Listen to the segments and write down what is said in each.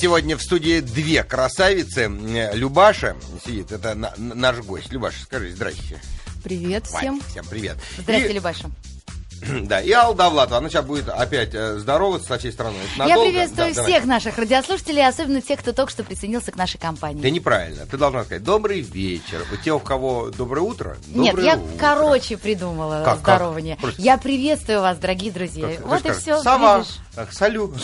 Сегодня в студии две красавицы. Любаша сидит, это на- наш гость. Любаша, скажи здрасте. Привет Вань, всем. всем привет. Здравствуйте, И- Любаша. Да, и Алла Довлатова, она сейчас будет опять э, здороваться со всей страной. Это Я надолго? приветствую Да, давай. всех наших радиослушателей, особенно тех, кто только что присоединился к нашей компании. Да неправильно. Ты должна сказать добрый вечер. У тех, у кого доброе утро, Нет, доброе я утро. короче придумала Как, как? здорование. Просто- Я приветствую вас, дорогие друзья. Как- вот как и скажешь, все, Сова. видишь. Так, салю.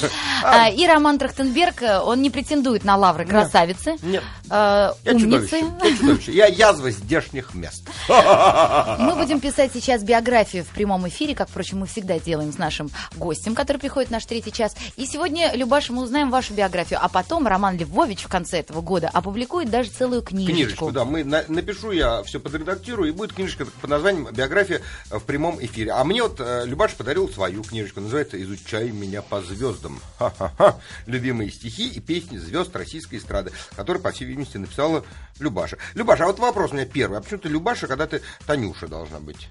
А, и Роман Трахтенберг, э, он не претендует на лавры красавицы, Нет. э, Я умницы. чудовище. Я чудовище. Я язва здешних мест. Мы будем писать сейчас биографию в прямом эфире, как, впрочем, мы всегда делаем с нашим гостем, который приходит в наш третий час. И сегодня, Любаша, мы узнаем вашу биографию, а потом Роман Львович в конце этого года опубликует даже целую книжечку. Книжечку, да. Мы на- напишу, я все подредактирую, и будет книжечка под названием «Биография в прямом эфире». А мне вот э, Любаш подарил свою книжечку, называется «Изучай меня по звездам». Ха-ха-ха. Любимые стихи и песни звезд российской эстрады, которые, по всей видимости, написала Любаша. Любаша, а вот вопрос у меня первый. А почему ты Любаша, когда ты Танюша должна быть?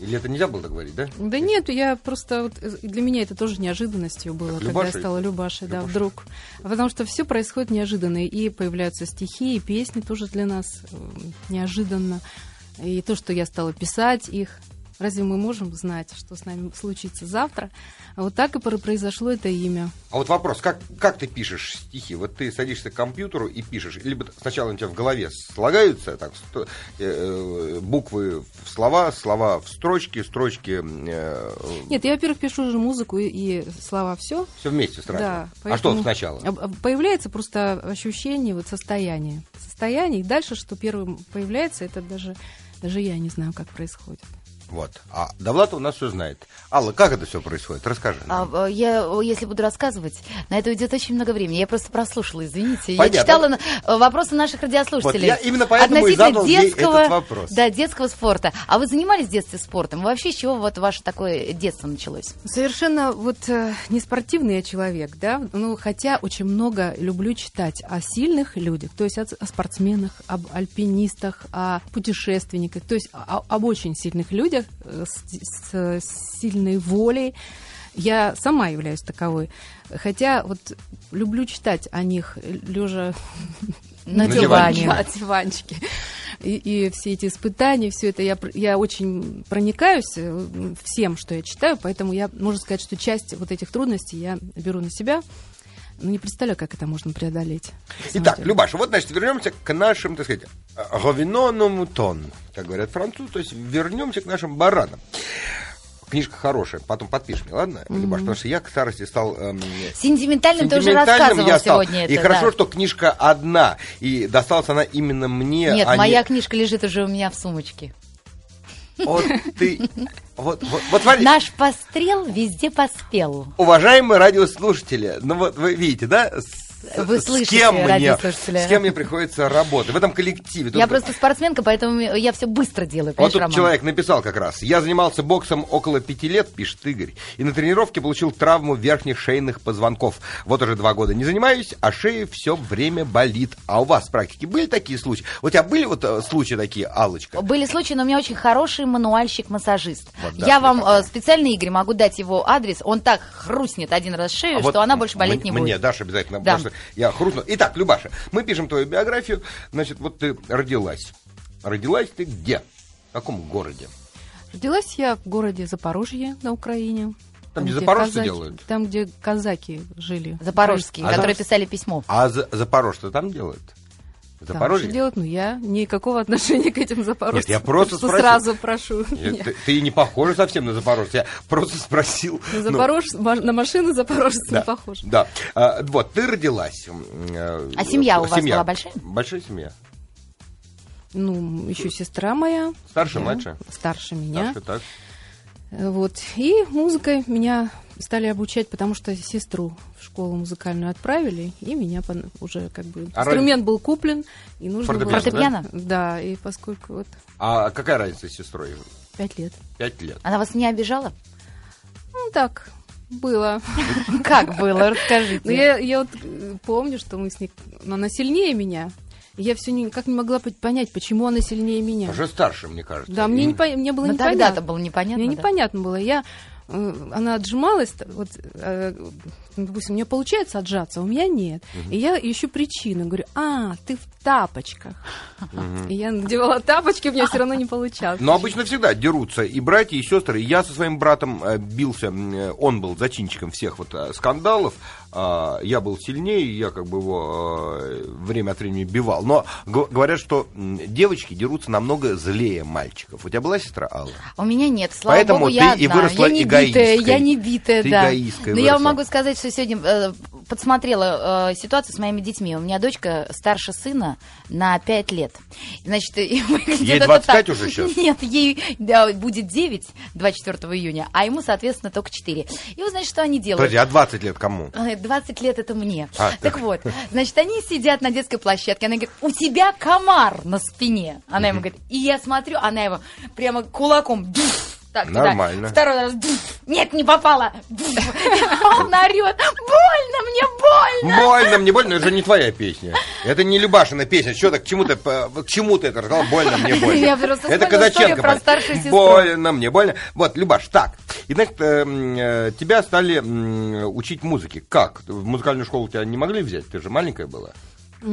Или это нельзя было так говорить, да? Да нет, я просто вот, э, для меня это тоже неожиданностью было, Как когда я стала Любашей, да, Любаша. вдруг. Потому что все происходит неожиданно, и появляются стихи, и песни тоже для нас э, неожиданно. И то, что я стала писать их, разве мы можем знать, что с нами случится завтра? А вот так и про- произошло это имя. А вот вопрос, как, как ты пишешь стихи? Вот ты садишься к компьютеру и пишешь, либо сначала у тебя в голове слагаются так, э, э, буквы в слова, слова в строчки, строчки э, Нет, я, во-первых, пишу уже музыку и, и слова все. все вместе сразу. Да, а что сначала? Появляется просто ощущение, вот состояние. Состояние, и дальше, что первым появляется, это даже, даже я не знаю, как происходит. Вот. А Довлатов у нас все знает. Алла, как это все происходит? Расскажи. нам. А, э, я, если буду рассказывать, на это уйдет очень много времени. Я просто прослушала, извините. Понятно. Я читала на- э, вопросы наших радиослушателей. Вот я именно поэтому и относительно задал ей детского, этот вопрос. Да, детского спорта. А вы занимались в детстве спортом? Вообще, с чего вот ваше такое детство началось? Совершенно вот э, не спортивный я человек, да, ну, хотя очень много люблю читать о сильных людях, то есть о, о спортсменах, об альпинистах, о путешественниках, то есть о- об очень сильных людях э, с, с сильной волей. Я сама являюсь таковой. Хотя вот люблю читать о них, лежа На На диване. на диванчике. И, и все эти испытания, все это, я, я очень проникаюсь э, всем, что я читаю, поэтому я, можно сказать, что часть вот этих трудностей я беру на себя. Но не представляю, как это можно преодолеть. Итак, деле. Любаша, вот, значит, вернемся к нашим, так сказать, говиноному тон, как говорят французы, то есть вернемся к нашим баранам. Книжка хорошая, потом подпишешь мне, ладно, Любаш, потому что я к старости стал... эм, Сентиментальным ты уже сентиментальным рассказывал я стал. сегодня И это. хорошо, да. что книжка одна, и досталась она именно мне, Нет, а не- моя книжка лежит уже у меня в сумочке. Вот ты... Вот, вот, вот смотри, Наш пострел везде поспел. уважаемые радиослушатели, ну вот вы видите, да, с, Вы с слышите, кем мне, с кем мне приходится работать в этом коллективе. Я Тут- просто спортсменка, поэтому я все быстро делаю. Вот тут Роман? человек написал как раз. Я занимался боксом около пяти лет, пишет Игорь, и на тренировке получил травму верхних шейных позвонков. Вот уже два года не занимаюсь, а шея все время болит. А у вас в практике были такие случаи? У тебя были вот э, случаи такие, Аллочка? Были случаи, но у меня очень хороший мануальщик-массажист. Вот, да, я вам прекрасно. э, специально, Игорь, могу дать его адрес. Он так хрустнет один раз шею, А вот что она больше болеть м- не Мне будет. дашь обязательно, Да. потому я хрустну. Итак, Любаша, мы пишем твою биографию. Значит, вот ты родилась. Родилась ты где? В каком городе? Родилась я в городе Запорожье на Украине. Там, где запорожцы казаки- делают? Там, где казаки жили. Запорожские, А которые за- писали письмо. А за, Запорожцы там делают? Там Запорожье? что делать? Ну, я никакого отношения к этим запорожцам. Нет, я просто спросил. сразу прошу. Нет, меня. ты, ты не похожа совсем на запорожца. Я просто спросил. На, ну, Запорож- ма- на машину запорожца да, не похож. Да. А, вот, ты родилась. э, А семья у вас семья. была большая? Большая семья. Ну, еще сестра моя. Старше, я, младше? Старше меня. Старше, так. Э, Вот. И музыкой меня стали обучать, потому что сестру в школу музыкальную отправили, и меня уже как бы... А инструмент был куплен, и нужно было... Фортепиано, Фортепиано? Да, и поскольку вот А какая разница с сестрой? пять лет. Пять лет. Она вас не обижала? Ну, так, было. Как было? Расскажите. Но я, я вот э, помню, что мы с ней... Но она сильнее меня. Я все никак не могла по- понять, почему она сильнее меня. Уже старше, мне кажется. Да, мне, не, по- мне было Но непонятно. тогда-то было непонятно. Мне да? непонятно было. Я э, она отжималась, вот, э, допустим, у нее получается отжаться, а у меня нет. И я ищу причину, говорю, а, ты в тапочках. И я надевала тапочки, у меня все равно не получалось. Но обычно всегда дерутся и братья, и сестры. Я со своим братом э, бился, он был зачинщиком всех вот скандалов. А, Я был сильнее, я как бы его э, время от времени бивал. Но говорят, что девочки дерутся намного злее мальчиков. У тебя была сестра Алла? У меня нет, слава Поэтому богу, ты я и одна. выросла я не битая, эгоисткой. я не битая, Ты да. эгоисткой Но я выросла. вам могу сказать, что сегодня э, подсмотрела э, ситуацию с моими детьми. У меня дочка старше сына на 5 лет. Значит, Ей это 25 так. уже щас? Нет, ей да, будет 9 24 июня, а ему, соответственно, только 4. И вы знаете, что они делают? Подожди, а 20 лет кому? Э, 20 лет это мне. А, так вот, значит, они сидят на детской площадке. Она говорит, у тебя комар на спине. Она ему говорит, и я смотрю, она его прямо кулаком дф, так, туда. Нормально. Второй раз нет, не попала. Он орет, больно, мне больно. Больно, мне больно, это же не твоя песня. Это не Любашина песня. Что ты, к чему ты, п- к чему ты это сказал? Больно, мне больно. Я просто это Казаченко. про старшую сестру. Больно, мне больно. Вот, Любаш, так. И, значит, э, м, э, тебя стали учить музыке. Как? В музыкальную школу тебя не могли взять? Ты же маленькая была.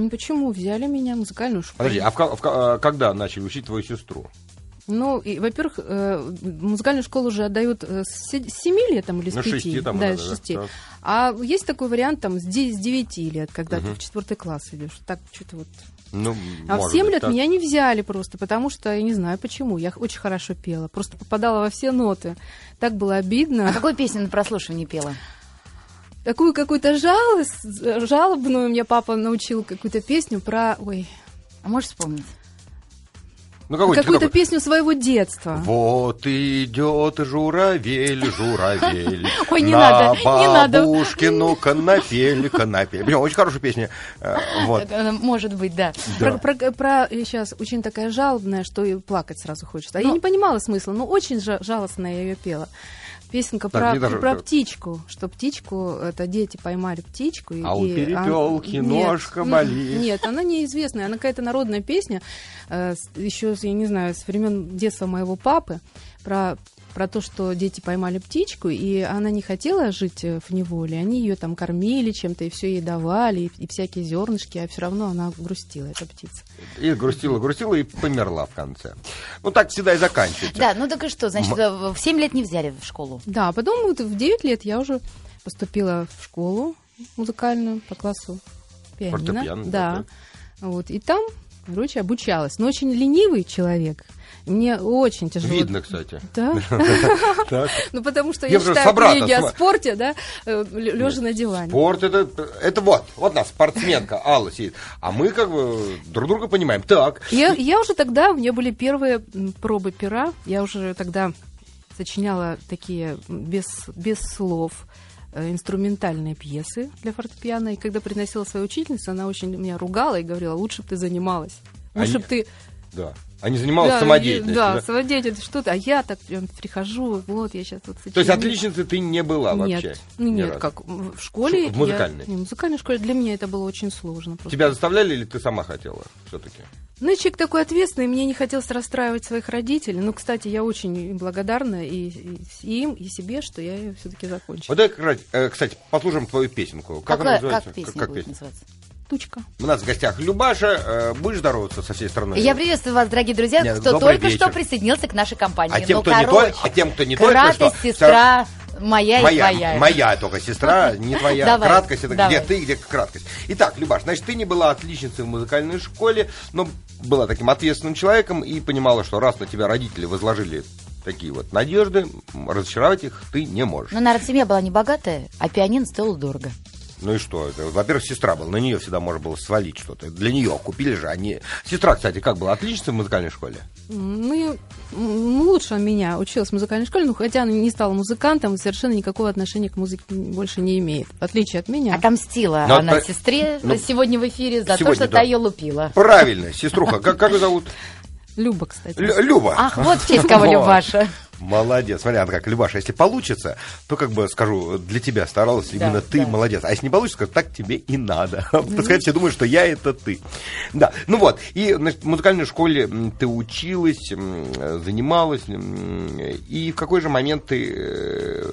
Почему взяли меня в музыкальную школу? Подожди, а в в э, когда начали учить твою сестру? Ну, и, во-первых, э, музыкальную школу уже отдают э, с се- с 7 лет там, или с Ну, 5. шести там, да, да, с да, 6. да. А есть такой вариант там с 9, с 9 лет, когда ты в четвертый класс идешь. Так что-то вот. Ну, А в может 7 быть, лет так. меня не взяли просто, потому что я не знаю почему. Я очень хорошо пела, просто попадала во все ноты. Так было А обидно. какую песню на прослушивании пела? Такую какую-то жалость, жалобную мне папа научил какую-то песню про... Ой, А можешь вспомнить? Ну, какой какую-то какой? песню своего детства. Вот идет журавель, журавель. Ой, не на надо, не надо. бабушкину канапель. Блин, очень хорошая песня. Э, Вот. Э, Может быть, да. Да. Про, про- сейчас очень такая жалобная, что и плакать сразу хочется. А я Ну. не понимала смысла, но очень жа- жалостно я ее пела. Песенка Так, про, даже- про птичку, что птичку, это дети поймали птичку. и- А у и перепелки ан- ножка м, болит. Нет, она неизвестная, она какая-то народная песня, э, еще, я не знаю, с времен детства моего папы, про про то, что дети поймали птичку, и она не хотела жить э, в неволе. Они ее там кормили чем-то, и все ей давали, и, и всякие зернышки, а все равно она грустила, эта птица. И грустила, грустила и померла в конце. Ну, так всегда и заканчивается. Да, ну так и что? Значит, в 7 лет не взяли в школу. Да, а потом вот в 9 лет я уже поступила в школу музыкальную по классу пианино. Фортепиано, Да. да, Вот, и там, короче, обучалась. Но очень ленивый человек. Мне очень тяжело. Видно, кстати. Да? Ну, потому что Я читаю книги о спорте, да, лежа на диване. Спорт это, это вот, вот нас спортсменка Алла сидит. А мы как бы друг друга понимаем. Так, Я, я уже тогда, у меня были первые пробы пера, я уже тогда сочиняла такие без, без слов э, инструментальные пьесы для фортепиано. И когда приносила свою учительницу, она очень меня ругала и говорила, лучше бы ты занималась. Лучше Они- бы ты... да. Они занимались Да, самодеятельностью. Да, да? самодеятельность, что-то. А я так прям прихожу, вот, я сейчас вот То есть сочиню. отличницей ты не была Нет, вообще? ну нет, разу? как в школе. В я- музыкальной? не, в музыкальной школе для меня это было очень сложно. просто. Тебя заставляли или ты сама хотела все-таки? Ну, я человек такой ответственный, мне не хотелось расстраивать своих родителей. Ну, кстати, я очень благодарна и, и им, и себе, что я ее все-таки закончила. Вот кстати, э, кстати, послушаем твою песенку. Как она Какая- называется? как песня Как будет песня? называться? Тучка. У нас в гостях Любаша. Э, Будешь здороваться со всей страной? Я приветствую вас, дорогие друзья, Нет, кто только что вечер. присоединился к нашей компании. А тем, Ну, кто не короче, той- а тем, кто не только что- сестра, моя, и Моя, твоя. моя только сестра, не твоя. Давай, краткость это давай. где ты, где краткость. Итак, Любаш, значит, ты не была отличницей в музыкальной школе, но была таким ответственным человеком и понимала, что раз на тебя родители возложили такие вот надежды, разочаровать их ты не можешь. Ну, наверное, семья была не богатая, а пианино стоило дорого. Ну и что? Это, во-первых, сестра была, на нее всегда можно было свалить что-то. Для нее купили же они. Сестра, кстати, как была отличницей в музыкальной школе? Ну, и, м, лучше меня училась в музыкальной школе, но хотя она не стала музыкантом, совершенно никакого отношения к музыке больше не имеет, в отличие от меня. Отомстила Ну, она про- сестре ну, сегодня в эфире за то, что да. та ее лупила. Правильно, сеструха. Как, как ее зовут? Люба, кстати. Лю- Люба. Ах, вот в честь кого. Любаша. Молодец. Смотри, она как, Любаша, если получится, то как бы скажу, для тебя старалась, Да, именно ты да. молодец. А если не получится, скажу, так тебе и надо. Пускай все думают, что я это ты. Да, ну вот. И значит, в музыкальной школе ты училась, занималась. И в какой же момент ты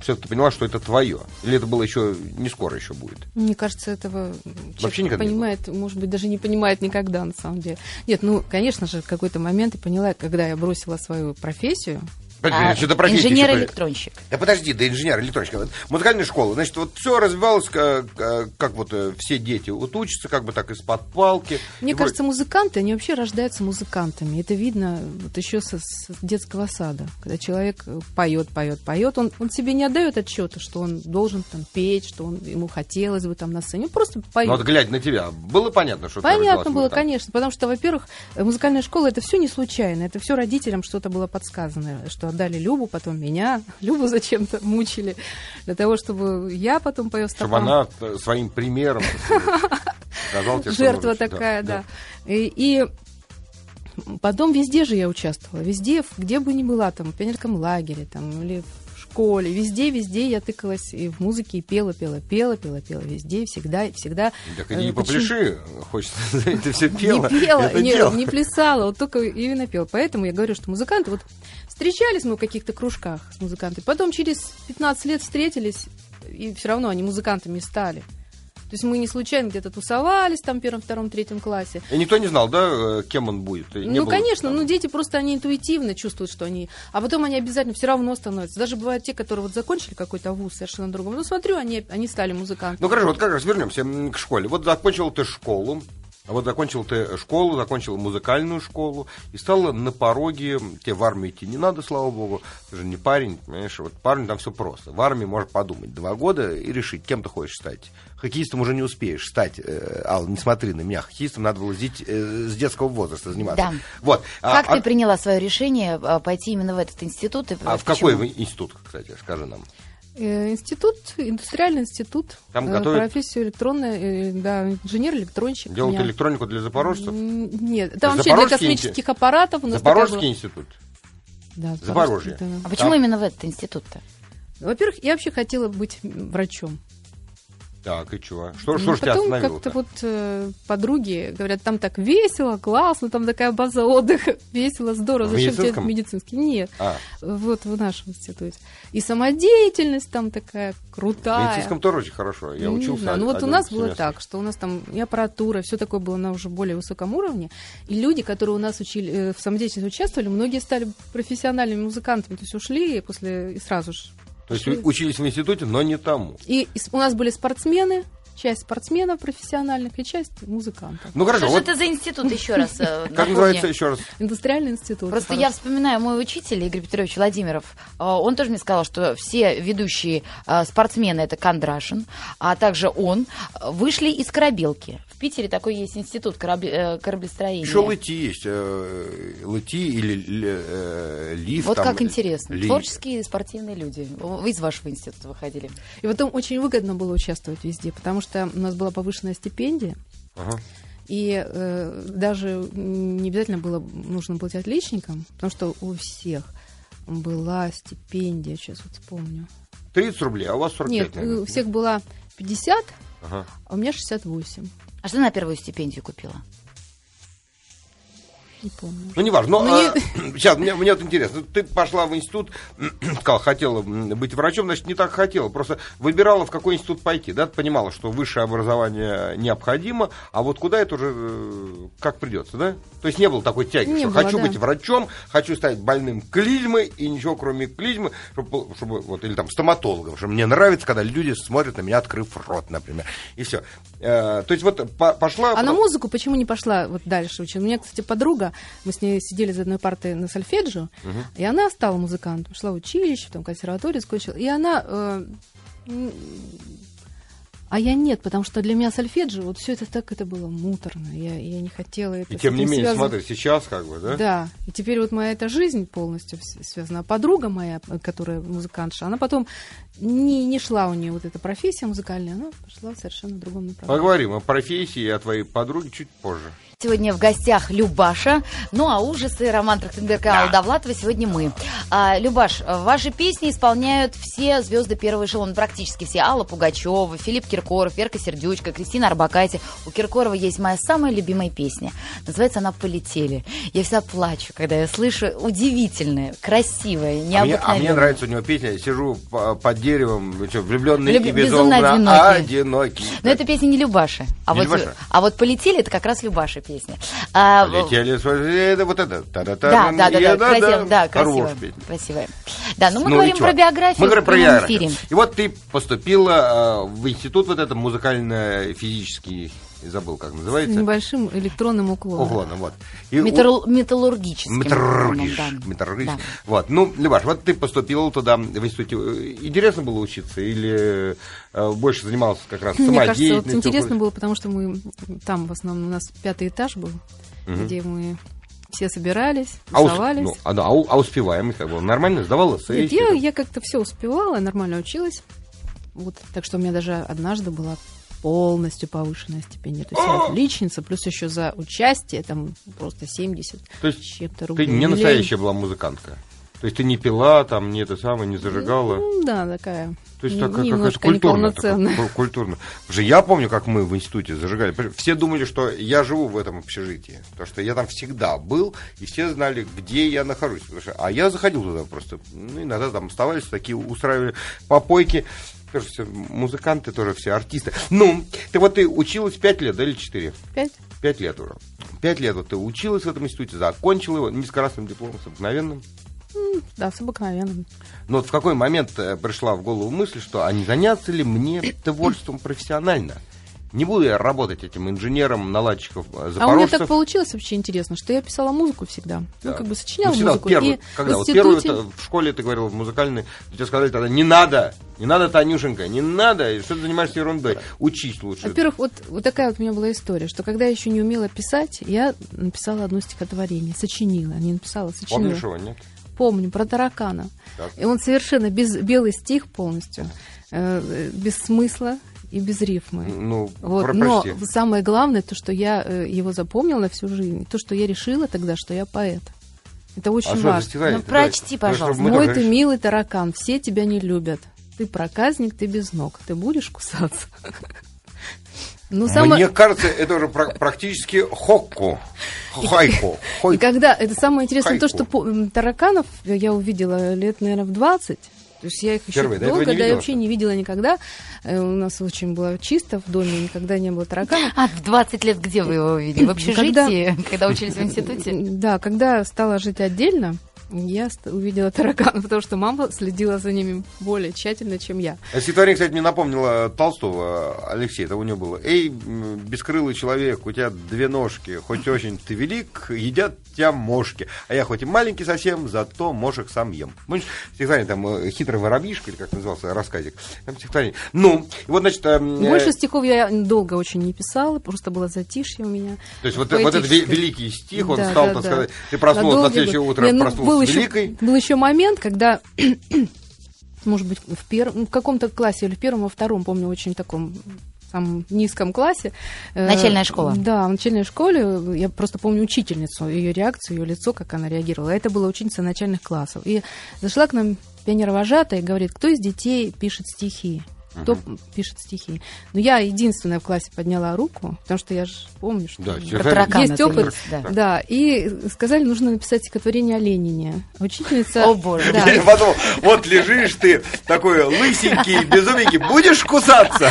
все-таки поняла, что это твое? Или это было еще не скоро еще будет? Мне кажется, этого Вообще никогда не понимает, может быть, даже не понимает никогда, на самом деле. Нет, ну, конечно же, в какой-то момент я поняла, когда я бросила свою профессию, А, что это профессия еще Инженер-электронщик. Да подожди, да инженер, электронщика. Вот Музыкальная школа. Значит, вот все развивалось, как, как вот э, все дети вот учатся, как бы так из-под палки. Мне И кажется, музыканты, они вообще рождаются музыкантами. Это видно вот еще со, с детского сада. Когда человек э, поет, поет, поет, он, он себе не отдает отчета, что он должен там петь, что он, ему хотелось бы там на сцене. Он просто поет. Ну, вот глядя на тебя, было понятно, что ты Понятно родилась было, музыкантом? конечно, потому что, во-первых, музыкальная школа это все не случайно, это все родителям что-то было подсказано, что отдали Любу, потом меня, Любу зачем-то мучили для того, чтобы я потом по ее Чтобы стопам. она э, своим примером сказала тебе, что жертва такая, да. И, потом везде же я участвовала, везде, где бы ни была, там, в пионерском лагере, там, или в школе, везде, везде я тыкалась и в музыке, и пела, пела, пела, пела, пела, везде, всегда, и всегда. Так Э, иди почему- попляши, хочется, ты все пела. Не пела, не, не плясала, вот только именно пела. Поэтому я говорю, что музыканты, вот встречались мы в каких-то кружках с музыкантами, потом через 15 лет встретились, и все равно они музыкантами стали. То есть мы не случайно где-то тусовались там в первом, втором, третьем классе. И никто не знал, да, э, кем он будет? И ну, было конечно, там- ну дети просто они интуитивно чувствуют, что они... А потом они обязательно все равно становятся. Даже бывают те, которые вот закончили какой-то вуз совершенно другом. Ну, смотрю, они, они стали музыкантами. Ну хорошо, вот как раз вернемся к школе. Вот закончил ты школу, а вот закончил ты школу, закончил музыкальную школу и стала на пороге, тебе в армию идти не надо, слава богу, ты же не парень, понимаешь, вот парень там все просто. В армии можно подумать два года и решить, кем ты хочешь стать. Хоккеистом уже не успеешь стать, э, Алла, не смотри на меня, хоккеистом надо было с, э, с детского возраста заниматься. Да. Вот. Как а, ты приняла свое решение а, пойти именно в этот институт? и а в почему? какой институт, кстати, скажи нам? Э, Институт, индустриальный институт, Там готовят- профессию электронная, да, инженер-электронщик. Делают меня. электронику для запорожцев? Нет, там вообще для космических аппаратов у нас Запорожский такая была- институт. Да, Запорожье. да. А почему Там- именно в этот институт-то? Во-первых, я вообще хотела быть врачом. Так, и чего? Что, Ну, что ж тебя Потом остановило как-то вот э, подруги говорят, там так весело, классно, там такая база отдыха, весело, здорово. В Зачем тебе медицинский? Нет, А, вот в нашем институте. И самодеятельность там такая в крутая. медицинском тоже очень хорошо. Я Не учился. знаю. Ну вот у нас было семестр. так, что у нас там и аппаратура, все такое было на уже более высоком уровне. И люди, которые у нас учили, э, в самодеятельности участвовали, многие стали профессиональными музыкантами, то есть ушли после и сразу же. То есть учились в институте, но не тому. И у нас были спортсмены, часть спортсменов профессиональных и часть музыкантов. Ну хорошо, Что же вот это за институт еще раз? э, как называется еще раз? Индустриальный институт. Просто я вспоминаю мой учитель Игорь Петрович Владимиров. э, Он тоже мне сказал, что все ведущие э, спортсмены это Кондрашин, а также он вышли из корабелки. В Питере такой есть институт корабле- кораблестроения. Еще лыти есть. Лыти или лифт. Вот как интересно. Творческие спортивные люди. Вы из вашего института выходили. И потом очень выгодно было участвовать везде, потому что у нас была повышенная стипендия, Ага. и э, даже не обязательно было нужно быть отличником, потому что у всех была стипендия, сейчас вот вспомню. 30 рублей, а у вас 45, Нет, у всех была 50, Ага. а у меня 68. А что ты на первую стипендию купила? Не помню. Ну, не важно. Ну, Но, а, сейчас, мне, мне вот интересно. Ты пошла в институт, сказала, хотела быть врачом, значит, не так хотела. Просто выбирала, в какой институт пойти. Да, ты понимала, что высшее образование необходимо, а вот куда это уже э, как придется, да? То есть не было такой тяги, Не что было, хочу да. быть врачом, хочу стать больным клизмой, и ничего кроме клизмы, чтобы, чтобы вот, или там стоматологом, что мне нравится, когда люди смотрят на меня, открыв рот, например. И все. то есть вот по- пошла... А на музыку почему не пошла вот дальше учить? У меня, кстати, подруга, мы с ней сидели за одной партой на сольфеджио, и она стала музыкантом, шла в училище, там консерваторию закончила, и она э, А я нет, потому что для меня сольфеджио, вот все это так, это было муторно. Я, я не хотела это. И тем не менее, связано. смотри, сейчас как бы, да? Да. И теперь вот моя эта жизнь полностью связана. А подруга моя, которая музыкантша, она потом не, не шла у нее вот эта профессия музыкальная, она пошла в совершенно другом направлении. Поговорим о профессии и о твоей подруге чуть позже. Сегодня в гостях Любаша. Ну а ужасы Роман Трахтенберг и Алла Довлатова сегодня мы. А, Любаш, ваши песни исполняют все звезды первого эшелона, практически все. Алла Пугачева, Филипп Киркоров, Верка Сердючка, Кристина Арбакайте. У Киркорова есть моя самая любимая песня. Называется она «Полетели». Я вся плачу, когда я слышу удивительное, красивое, необыкновенное. А мне, а мне нравится у него песня «Я сижу под деревом, что, влюбленный Люб... и безумно, безумно одинокий. одинокий. Но это песня не Любаши. А, не вот, Любаша? а вот «Полетели» это как раз Любаши песня. А, Летели, это вот это. Да, да, да, да, красиво, да, красиво, красивая. Да, но мы ну, говорим про биографию мы говорим про биографию. И вот ты поступила э, в институт вот это музыкально-физический забыл, как называется. С небольшим электронным уклоном. Уклоном, вот. И Металл... у... Металлургическим. Металлургиш... Да. Металлургическим. Да. Вот. Ну, Любаш, вот ты поступила туда в институте. Интересно было учиться или э, больше занимался как раз самодеятельностью? Мне кажется, вот интересно было, потому что мы там в основном у нас пятый этаж был, угу. где мы все собирались, тусовались. А, ну, а, а, а как бы нормально сдавала сессию? Нет, я, я как-то все успевала, нормально училась. Вот, так что у меня даже однажды была полностью повышенная стипендия. То есть я отличница, плюс еще за участие там просто 70 То есть чем-то рублей. Ты не настоящая была музыкантка? То есть ты не пила, там, не это самое, не зажигала? Ну, да, такая. То есть такая какая-то культурная. Такая, культурная. Потому я помню, как мы в институте зажигали. Все думали, что я живу в этом общежитии. Потому что я там всегда был, и все знали, где я нахожусь. Что, а я заходил туда просто. Ну, иногда там оставались такие, устраивали попойки тоже все музыканты, тоже все артисты. Ну, ты вот ты училась пять лет, да, или четыре? Пять. Пять лет уже. Пять лет вот ты училась в этом институте, закончила его, красным дипломом, с обыкновенным. Да, с обыкновенным. Но вот в какой момент э, пришла в голову мысль, что а не заняться ли мне творчеством профессионально? Не буду я работать этим инженером наладчиков запорожцев. А у меня так получилось вообще интересно, что я писала музыку всегда. Ну, да. Ну, как бы сочиняла ну, всегда музыку. Первый, и когда? В, институте... вот первую в школе ты говорил, в музыкальной, тебе сказали тогда, не надо, не надо, Танюшенька, не надо, что ты занимаешься ерундой, учись лучше. Во-первых, вот, вот такая вот у меня была история, что когда я еще не умела писать, я написала одно стихотворение, сочинила, не написала, сочинила. Помнишь его, нет? Помню, про таракана. Так. И он совершенно без, белый стих полностью, э, без смысла, и без рифмы. Ну, вот. Но самое главное, то, что я э, его запомнила на всю жизнь, то, что я решила тогда, что я поэт. Это очень а важно. Ну, прочти, пожалуйста. Мой ты милый таракан, все тебя не любят. Ты проказник, ты без ног. Ты будешь кусаться? Ну, самое... Мне кажется, это уже практически хокку. Хайку. И когда, это самое интересное, то, что тараканов я увидела лет, наверное, в 20, то есть я их еще Впервые, долго, да, я вообще не видела никогда. Э, у нас очень было чисто в доме, никогда не было тараканов. А в 20 лет где вы его увидели? В общежитии, когда, когда учились в институте? Да, когда стала жить отдельно, я увидела таракана, потому что мама следила за ними более тщательно, чем я. А стихотворение, кстати, мне напомнило Толстого Алексея, это у него было. «Эй, бескрылый человек, у тебя две ножки, хоть очень ты велик, едят тебя мошки, а я хоть и маленький совсем, зато мошек сам ем». Помнишь, стихотворение там э, «Хитрый воробьишка», или как назывался, рассказик. Там стихотворение. Ну, и вот, значит... Э, Больше стихов я долго очень не писала, просто было затишье у меня. То есть вот, вот этот великий стих, он да, стал, да, так да. сказать, ты проснулась на, на следующее утро, ну, проснулась был еще, был еще момент, когда может быть, в, пер... в каком-то классе или в первом, во втором, помню, очень таком самом низком классе. Э, начальная школа. Да, в начальной школе. Я просто помню учительницу, ее реакцию, ее лицо, как она реагировала. Это была ученица начальных классов. И зашла к нам пионер-вожатая и говорит, кто из детей пишет стихи? Кто uh-huh. пишет стихи. Но я единственная в классе подняла руку, потому что я же помню, что да, есть опыт. Есть, да. да, и сказали, нужно написать стихотворение о Ленине. Учительница... О, боже. Да. Потом, вот лежишь ты такой лысенький, безумненький, будешь кусаться?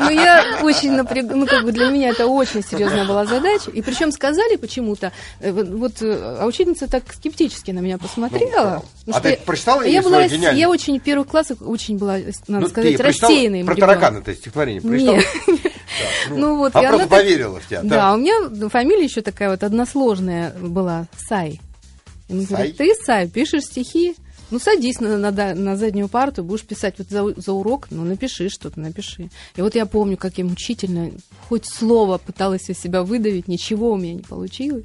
Ну, я очень напряг... Ну, как бы для меня это очень серьезная была задача. И причем сказали почему-то, э, вот, э, а учительница так скептически на меня посмотрела. Ну, а ты прочитала я, была, я очень первый класс очень была, надо ну, сказать, рассеянная рассеянный Про таракана это стихотворение прочитал? Нет. ну, ну вот, а просто поверила в тебя. Да, у меня фамилия еще такая вот односложная была, Сай. Он говорит, ты, Сай, пишешь стихи? Ну, садись на, на, на заднюю парту, будешь писать вот за, за урок, ну, напиши что-то, напиши. И вот я помню, как я мучительно хоть слово пыталась из себя выдавить, ничего у меня не получилось.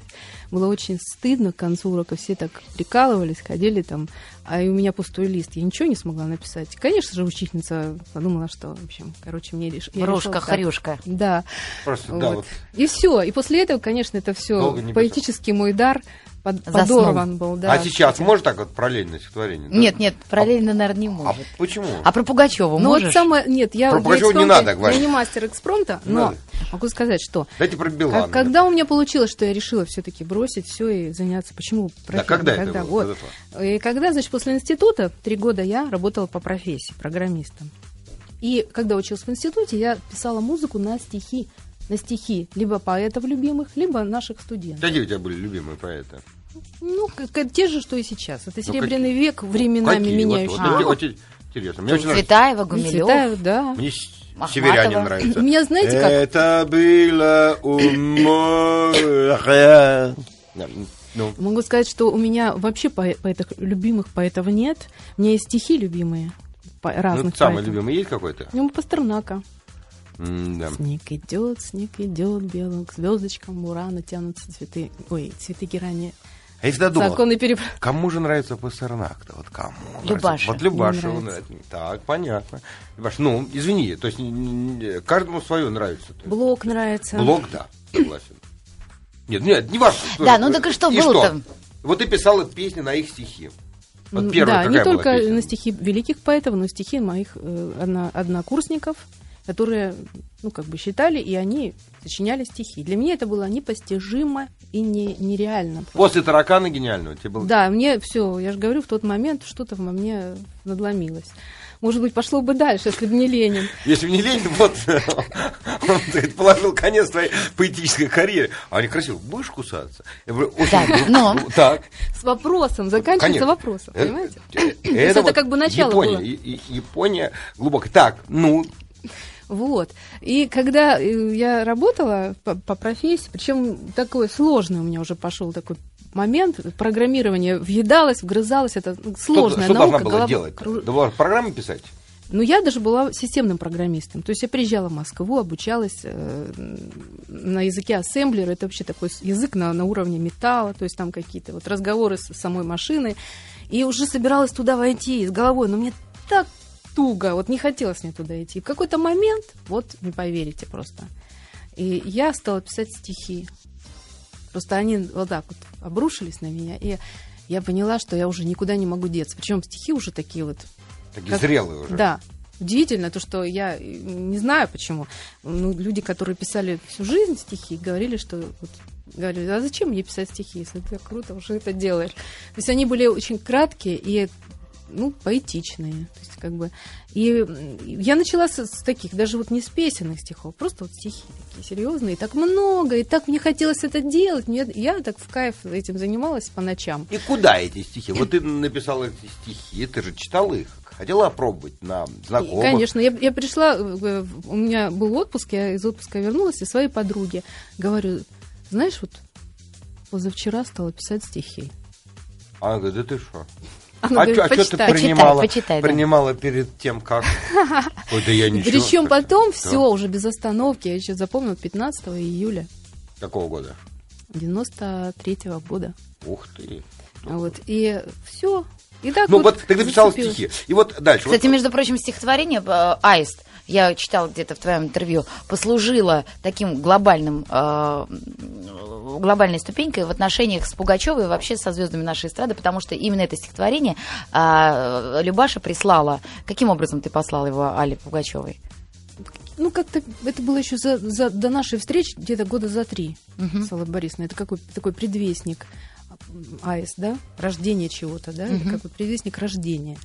Было очень стыдно к концу урока, все так прикалывались, ходили там, а и у меня пустой лист, я ничего не смогла написать. Конечно же, учительница подумала, что, в общем, короче, мне реш... решила так. Врушка-хрюшка. Да. Просто, да, Вот. вот. И все. И после этого, конечно, это все поэтический мой дар под- подорван был. Да, а сейчас кстати. может так вот параллельно стихотворение? да? Нет, нет, параллельно, наверное, не А может. почему? А про Пугачева Ну можешь? вот самое, нет, я Про Пугачева не надо говорить. Я не мастер экспромта, Не но надо. могу сказать, что Дайте про как- Билана. когда у меня получилось, что я решила все-таки бросить все и заняться, почему Да, профессией? когда это было? Вот. И когда, значит, после института, три года я работала по профессии, программистом. И когда училась в институте, я писала музыку на стихи, на стихи либо поэтов любимых, либо наших студентов. Какие у тебя были любимые поэты? Ну, как- те же, что и сейчас. Это Ну, серебряный век, временами Какие? меняющий. Вот, вот, А. вот интересно. Мне очень нравится. Цветаева, Гумилев. Цветаев, да. Мне Ахматова. северянин нравится. Меня знаете как? Это было у моря. Ну, Могу сказать, что у меня вообще поэ- поэтов, любимых поэтов нет. У меня есть стихи любимые по- разных ну самый поэтов. любимый есть какой-то? У него М-да. Снег идет, снег идет, белым к звездочкам бурана тянутся цветы. Ой, цветы герани. А я всегда думал, Законы переп... кому же нравится Пастернак-то? Вот кому? Любаша. Вот Любаша. Нравится. Так, понятно. Любаша, ну, извини, то есть каждому свое нравится. Блок нравится. Блог, да, согласен. Нет, нет, не важно. Да, ну так и что было-то? Вот ты писала песни на их стихи. Вот первая да, не только песня? на стихи великих поэтов, но и стихи моих э, одно- однокурсников, которые, ну, как бы считали, и они сочиняли стихи. Для меня это было непостижимо и не, нереально. просто. После таракана гениального тебе было... Да, мне все, я же говорю, в тот момент что-то во мне надломилось. Может быть, пошло бы дальше, если бы не Ленин. Если бы не Ленин, вот он говорит, положил конец твоей поэтической карьере. А они красиво, будешь кусаться? Я говорю, «Очень, Так, но- Так. С вопросом, заканчивается Конечно. вопросом, Это- понимаете? Это, это вот как бы начало Япония, было. Япония глубокая. Так, ну, Вот. И когда э, я работала по, по профессии, причем такой сложный у меня уже пошел такой момент, программирование въедалось, вгрызалось, это ну, что, сложная что наука. должна была голова делать? кру- Должна программы писать? Ну, я даже была системным программистом. То есть я приезжала в Москву, обучалась э, на языке ассемблера. Это вообще такой язык на, на уровне металла. То есть там какие-то вот разговоры с самой машиной. И уже собиралась туда войти с головой. Но мне так туго, вот не хотелось мне туда идти. В какой-то момент, вот не поверите просто, и я стала писать стихи. Просто они вот так вот обрушились на меня. И я поняла, что я уже никуда не могу деться. Причем стихи уже такие вот Такие Как- зрелые уже. да. Удивительно то, что я не знаю почему. Ну, люди, которые писали всю жизнь стихи, говорили, что вот, говорили, а зачем мне писать стихи, если ты круто уже это делаешь. То есть они были очень краткие и ну, поэтичные. То есть, как бы. И я начала с, с таких, даже вот не с песенных стихов, просто вот стихи такие серьезные, и так много, и так мне хотелось это делать. Мне, я так в кайф этим занималась по ночам. И куда эти стихи? Вот ты написала эти стихи, ты же читал их, хотела опробовать на И, знакомых. Конечно, я, я пришла, э, в- у меня был отпуск, я из отпуска вернулась, и своей подруге говорю, знаешь, вот позавчера стала писать стихи. Она говорит, да ты что? Она а говорит, что ты «Почитай». принимала, почитай, да. принимала перед тем, как... Ой, да я ничего. Причем потом да. все уже без остановки. Я еще запомнила 15 июля Какого года? 93 года. Ух ты. Вот. И все. И так Ну вот вот, ты написала зацепилась. стихи. И вот дальше. Кстати, вот, между прочим, стихотворение э, «Аист», я читала где-то в твоем интервью, послужило таким глобальным, э, глобальной ступенькой в отношениях с Пугачевой и вообще со звездами нашей эстрады, потому что именно это стихотворение э, Любаша прислала. Каким образом ты послала его Али Пугачевой? Ну, как-то это было еще за, за- до нашей встречи, где-то года за три с Аллой Борисовной. Это какой такой предвестник АЭС, да? Рождение чего-то, да? Это как бы предвестник рождения.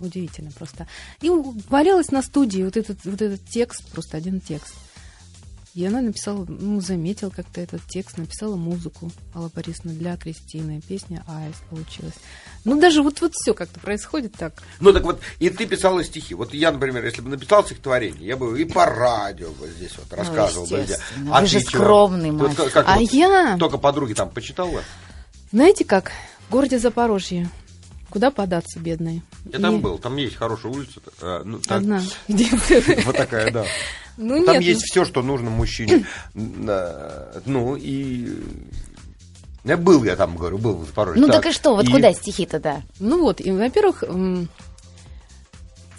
Удивительно просто. И валялась на студии вот этот, вот этот текст, просто один текст. И она написала, ну, заметила как-то этот текст, написала музыку Алла Борисовна для Кристины. Песня «Аист» получилась. Ну, даже вот, вот все как-то происходит так. Ну так вот, и ты писала стихи. Вот я, например, если бы написал стихотворение, я бы и по радио бы здесь вот рассказывал бы. где. естественно. Вы же чего? скромный Вот как- как А вот, я... Только подруги там почитала? Знаете как? В городе Запорожье Куда податься, бедные? Я там И был, там есть хорошая улица. э, ну, так- Одна. Где Вот такая, да. Ну Там нет, есть ну, все, что нужно мужчине. Ну и... Я был, я там говорю, был в Запорожье. Ну так и что, вот И- куда стихи-то, да? Ну вот, и, во-первых,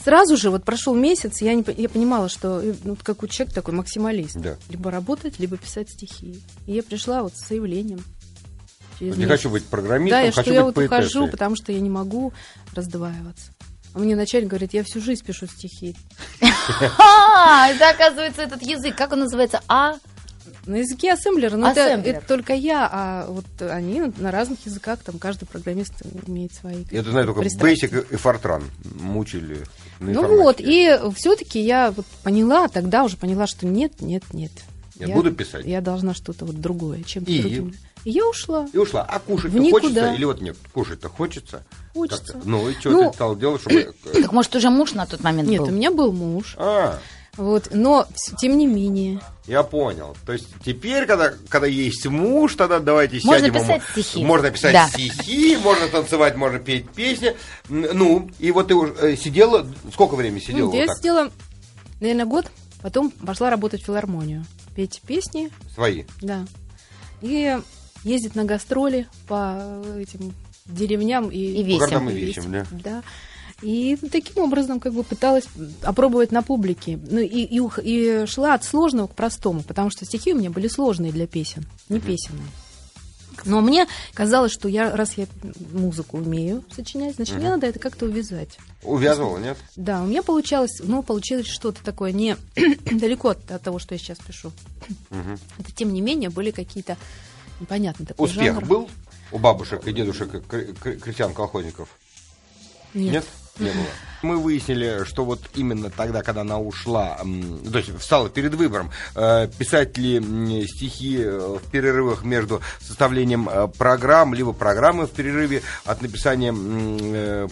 сразу же вот прошел месяц, я, не, я понимала, что э, ну, какой человек такой максималист. Да. Либо работать, либо писать стихи. И я пришла вот с заявлением. Через Не хочу быть программистом, Да, я, хочу что я быть вот ухожу, потому что я не могу раздваиваться. А мне начальник говорит, я всю жизнь пишу стихи. А, это оказывается этот язык, как он называется? А? На языке ассемблера, но это, Ассемблер. это только я, а вот они на разных языках, там каждый программист имеет свои. Я это знаю только. Basic и Fortran мучили на Ну вот, и все-таки я вот поняла, тогда уже поняла, что нет, нет, нет. Я буду писать. Я должна что-то вот другое, чем-то И? другим. И я ушла. И ушла. А кушать-то хочется? Или вот нет, кушать-то хочется? Хочется. Как-то. Ну и что Ну- ты стал делать, чтобы... Так может уже муж на тот момент Нет, был? у меня был муж. А, Вот, но тем не менее. я понял. То есть теперь, когда, когда есть муж, тогда давайте Можно сядем. писать ему- стихи. Можно писать Да. стихи, можно танцевать, можно петь песни. Ну, и вот ты уже э, сидела, сколько времени сидела Ну, вот я так? сидела, наверное, год, потом пошла работать в филармонию. Петь песни, Свои. да. И ездить на гастроли по этим деревням и, И городам и вещам, да. Да. И таким образом как бы пыталась опробовать на публике. Ну и, и, и шла от сложного к простому, потому что стихи у меня были сложные для песен, не песенные. Но мне казалось, что я, раз я музыку умею сочинять, значит, мне надо это как-то увязать. Увязывала, нет? Да, у меня получалось, ну, получилось что-то такое не далеко от, от того, что я сейчас пишу. Мгм. Это, тем не менее, были какие-то непонятные такой Успех жанр. был у бабушек и дедушек крестьян-колхозников? Нет. Не было. Мы выяснили, что вот именно тогда, когда она ушла, то есть встала перед выбором, э, писать ли стихи э, в перерывах между составлением э, программ, либо программы в перерыве от написания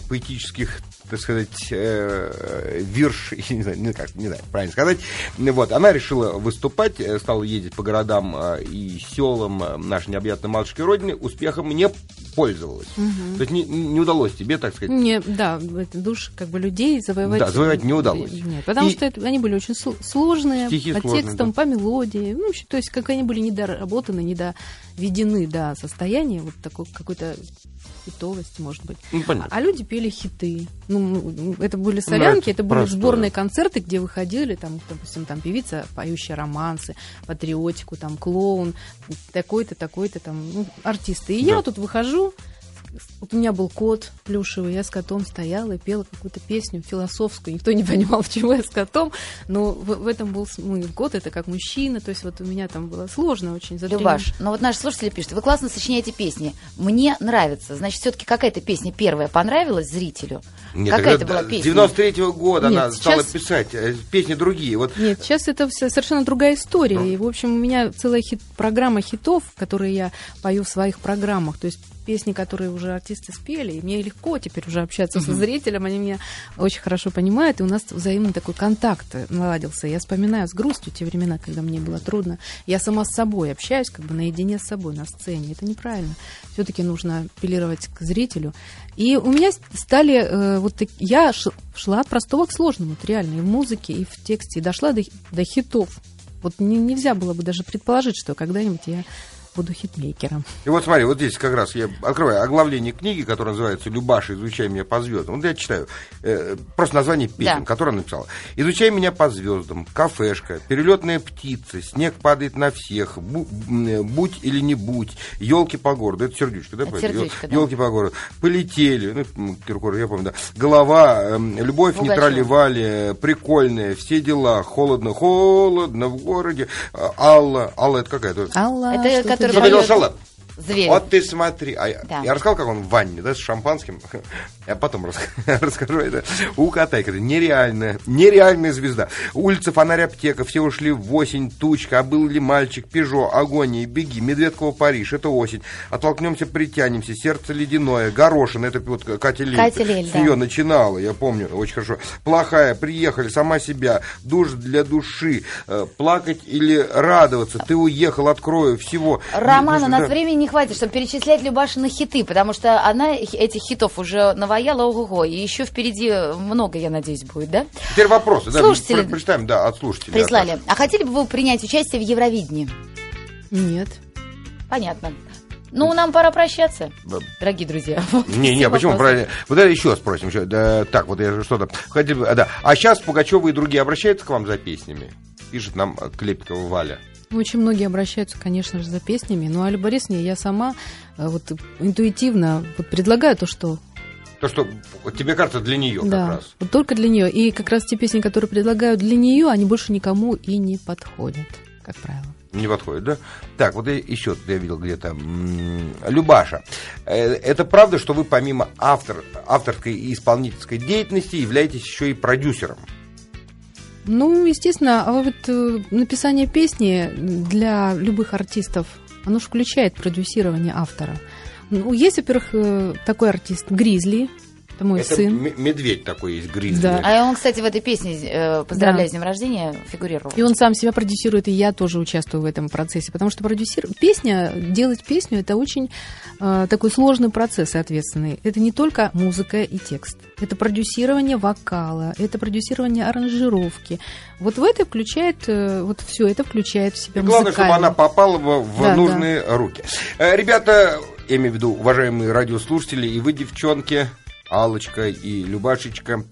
поэтических так сказать, э, вирш, я не знаю, не, как, не знаю, правильно сказать. Вот, она решила выступать, стала ездить по городам и селам нашей необъятной матушки Родины, успехом не пользовалась. То есть не, не удалось тебе, так сказать, Мне, да, это душ как бы людей завоевать. Да, завоевать не удалось. Нет, потому И- что это- они были очень сл- сложные Стихи по сложные, текстам, да. по мелодии. Ну, то есть, как они были недоработаны, недоведены до состояния вот такой какой-то хитовости, может быть. ну, понятно. А люди пели хиты. Ну, ну, это были Ну, солянки, это это были простое. сборные концерты, где выходили, там, допустим, там певица, поющая романсы, патриотику, там, клоун, такой-то, такой-то, там, ну, артисты. И Да. я тут выхожу, вот у меня был кот плюшевый, я с котом стояла и пела какую-то песню философскую. Никто не понимал, почему я с котом, но в, в этом был см- ну, кот, это как мужчина, то есть вот у меня там было сложно очень. за Любаш, ну вот наши слушатели пишут, вы классно сочиняете песни. Мне нравится. Значит, все-таки какая-то песня первая понравилась зрителю? Нет, какая это была С песня? 93-го года Нет, она стала сейчас- писать э, песни другие. Вот Нет, сейчас это совершенно другая история. Ну. И, в общем, у меня целая хит, программа хитов, которые я пою в своих программах. То есть песни, которые уже артисты спели, и мне легко теперь уже общаться со зрителем, они меня очень хорошо понимают, и у нас взаимный такой контакт наладился. Я вспоминаю с грустью те времена, когда мне было трудно. Я сама с собой общаюсь, как бы наедине с собой на сцене. Это неправильно. Все-таки нужно апеллировать к зрителю. И у меня стали э, вот так- я шла от простого к сложному, вот реально, и в музыке, и в тексте, и дошла до, до хитов. Вот не- нельзя было бы даже предположить, что когда-нибудь я буду хитмейкером. И вот смотри, вот здесь как раз я открываю оглавление книги, которая называется «Любаша, изучай меня по звездам». Вот я читаю э, просто название песен, Да. которые она написала. «Изучай меня по звездам», «Кафешка», «Перелетная птица», «Снег падает на всех», «Бу- м, э, «Будь или не будь», «Елки по городу». Это сердючка, да? Это сердючка, да. «Елки по городу», «Полетели», ну, м, Киркоров, я помню, да. «Голова», эм, «Любовь не Пугачева. трали-вали», «Прикольная», «Все дела», «Холодно, холодно в городе», а, «Алла», «Алла» это какая-то? Алла, Это который Что поет- шалат? Зверь. Вот ты смотри. А я, Да. я рассказал, как он в ванне, да, с шампанским. Я потом рас- расскажу это. У Катайка. Это нереальная, нереальная звезда. Улица, фонарь, аптека. Все ушли в осень, тучка. А был ли мальчик, Пежо, агония, беги. Медведкова, Париж. Это осень. Оттолкнемся, притянемся. Сердце ледяное. Горошин. Это вот Катя Лель. Катя Лель, С да. нее начинала, я помню, очень хорошо. Плохая, приехали, сама себя. Душ для души. Э, Плакать или радоваться. Ты уехал, открою всего. Роман, у Да. нас времени не хватит, чтобы перечислять Любашины хиты, потому что она этих хитов уже наваяла ого-го, и еще впереди много, я надеюсь, будет, да? Теперь вопросы. Да, Слушатели про- прочитаем, да, от слушателей. Прислали. А хотели бы вы принять участие в Евровидении? Нет. Понятно. Ну, нам пора прощаться, дорогие друзья. Вот Не, не, все почему? Правильно. Вот это еще спросим. еще. Да, так, вот я же что-то хотел бы. а, Да. А сейчас Пугачева и другие обращаются к вам за песнями? Пишет нам э, Клепикова Валя. Очень многие обращаются, конечно же, за песнями. Ну, а Аля Борисовне я сама э, вот интуитивно вот предлагаю то, что То, что тебе кажется для нее да, как раз. вот только для нее. И как раз те песни, которые предлагаю для нее, они больше никому и не подходят, как правило. Не подходит, да? Так, вот еще я видел где-то. Любаша, э, это правда, что вы помимо автор, авторской и исполнительской деятельности являетесь еще и продюсером? Ну, естественно, а вот э, написание песни для любых артистов, оно же включает продюсирование автора. Ну, есть, во-первых, э, такой артист Гризли, это мой это сын. медведь такой есть, гризли. Да. А он, кстати, в этой песне э, «Поздравляю Да. с днем рождения» фигурировал. И он сам себя продюсирует, и я тоже участвую в этом процессе, потому что продюсир... песня, делать песню, это очень э, такой сложный процесс и ответственный. Это не только музыка и текст, это продюсирование вокала, это продюсирование аранжировки. Вот в это включает, э, вот все это включает в себя И главное, чтобы она попала в, в Да, нужные руки. Э, Ребята, я имею в виду, уважаемые радиослушатели, и вы, девчонки, Алочка и Любашечка,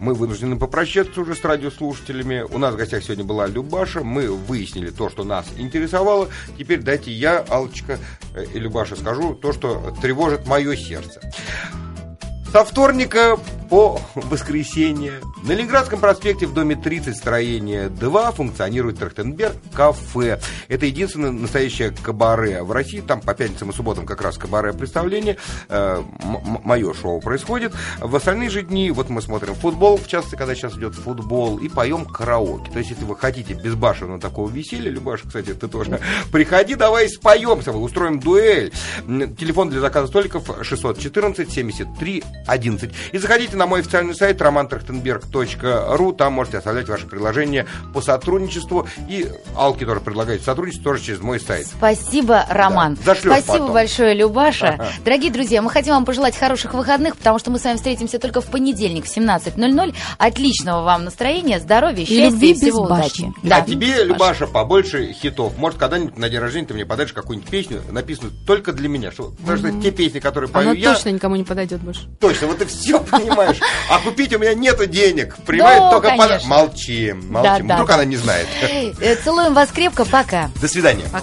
мы вынуждены попрощаться уже с радиослушателями. У нас в гостях сегодня была Любаша. Мы выяснили то, что нас интересовало. Теперь дайте я, Алочка э, и Любаша, скажу то, что тревожит мое сердце. Со вторника по воскресенье на Ленинградском проспекте в доме 30 строение 2 функционирует Трахтенберг кафе. Это единственное настоящее кабаре в России. Там по пятницам и субботам как раз кабаре представление. Мое шоу происходит. В остальные же дни, вот мы смотрим футбол, в частности, когда сейчас идет футбол, и поем караоке. То есть, если вы хотите безбашенного такого веселья, Любаша, кстати, ты тоже, приходи, давай споем с устроим дуэль. Телефон для заказа столиков 614 73 11. И заходите на мой официальный сайт romantrахтенберг.ру, там можете оставлять ваши предложения по сотрудничеству. И Алки тоже предлагает сотрудничество тоже через мой сайт. Спасибо, Роман. Да, зашлёшь Спасибо потом. большое, Любаша. Ага. Дорогие друзья, мы хотим вам пожелать хороших выходных, потому что мы с вами встретимся только в понедельник в 17.00. Отличного вам настроения, здоровья, счастья любви и всего без удачи. башни. Да. А тебе, Любаша, побольше хитов. Может, когда-нибудь на день рождения ты мне подаришь какую-нибудь песню, написанную только для меня. Что, потому что те песни, которые пою Она я, точно никому не подойдет больше. Точно, вот ты все понимаешь. А купить у меня нету денег. Понимаешь, Да, только пода- Молчи, молчи. Да, да, Вдруг да. она не знает. Э, Целуем вас крепко, пока. До свидания.